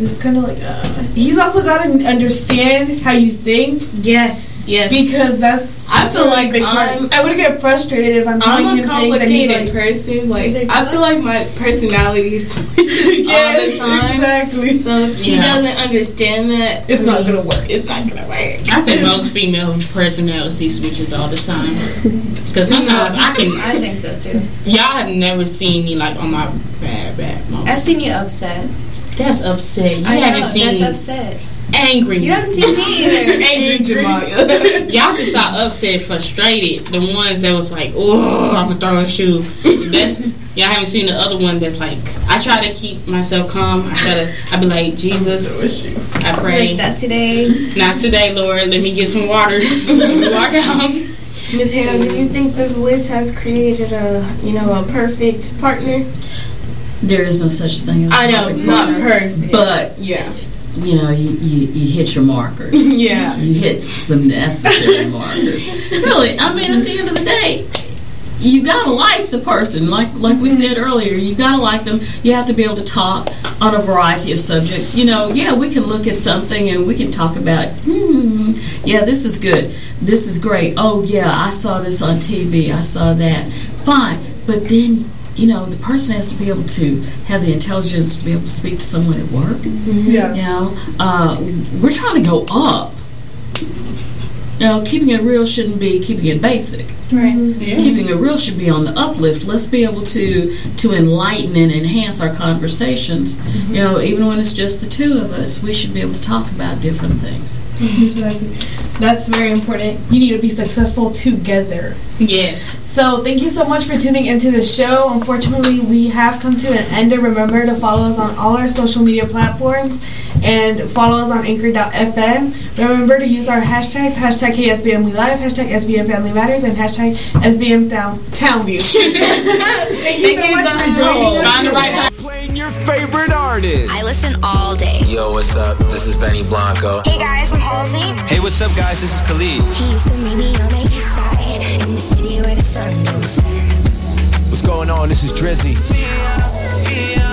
it's kind of like uh, he's also got to understand how you think Yes. Yes. because that's. I feel like big part. I'm- I would get frustrated if I'm telling I'm him a things and he's complicated like, person. Like He's like, I feel like my personality switches all the time. exactly. So if he Yeah. doesn't understand that, It's I not gonna work. It's not gonna work. I think most female personality switches all the time. Because sometimes I can. I think so too. Y'all have never seen me like on my bad, bad moment. I've seen you upset. That's upset. You I haven't seen that's upset. angry. You haven't seen me either. angry Jamaya. Y'all just saw upset, frustrated. The ones that was like, "Oh, I'm gonna throw a shoe." That's y'all haven't seen the other one that's like. I try to keep myself calm. I try to. I be like, Jesus, I pray. Like that today. Not today, Lord. Let me get some water. Let me walk out. Ms. Hale, do you think this list has created a, you know, a perfect partner? There is no such thing as I know, perfect not partner, perfect. but yeah. you know, you, you, you hit your markers. Yeah. You hit some necessary markers. Really, I mean, at the end of the day, you gotta like the person. Like like we said earlier, you gotta like them. You have to be able to talk on a variety of subjects. You know, yeah, we can look at something and we can talk about, hmm, yeah, this is good. This is great. Oh yeah, I saw this on TV. I saw that. Fine, but then. You know, the person has to be able to have the intelligence to be able to speak to someone at work. Yeah. You know, uh, we're trying to go up. You know, keeping it real shouldn't be keeping it basic. Right. Keeping it real should be on the uplift. Let's be able to to enlighten and enhance our conversations. Mm-hmm. You know, even when it's just the two of us, we should be able to talk about different things. Exactly. That's very important. You need to be successful together. Yes. So thank you so much for tuning into the show. Unfortunately, we have come to an end. And remember to follow us on all our social media platforms and follow us on Anchor.fm. Remember to use our hashtags, hashtag KSBM We Live, hashtag SBM Family Matters, and hashtag hashtag SBM Town, Townview. Thank you so much for joining us. Playing your favorite artist. I listen all day. Yo, what's up? This is Benny Blanco. Hey guys, I'm Halsey. Hey, what's up, guys? This is Khalid. He used to meet me on the east side in the city where the sun goes. What's going on? This is Drizzy. Yeah, yeah,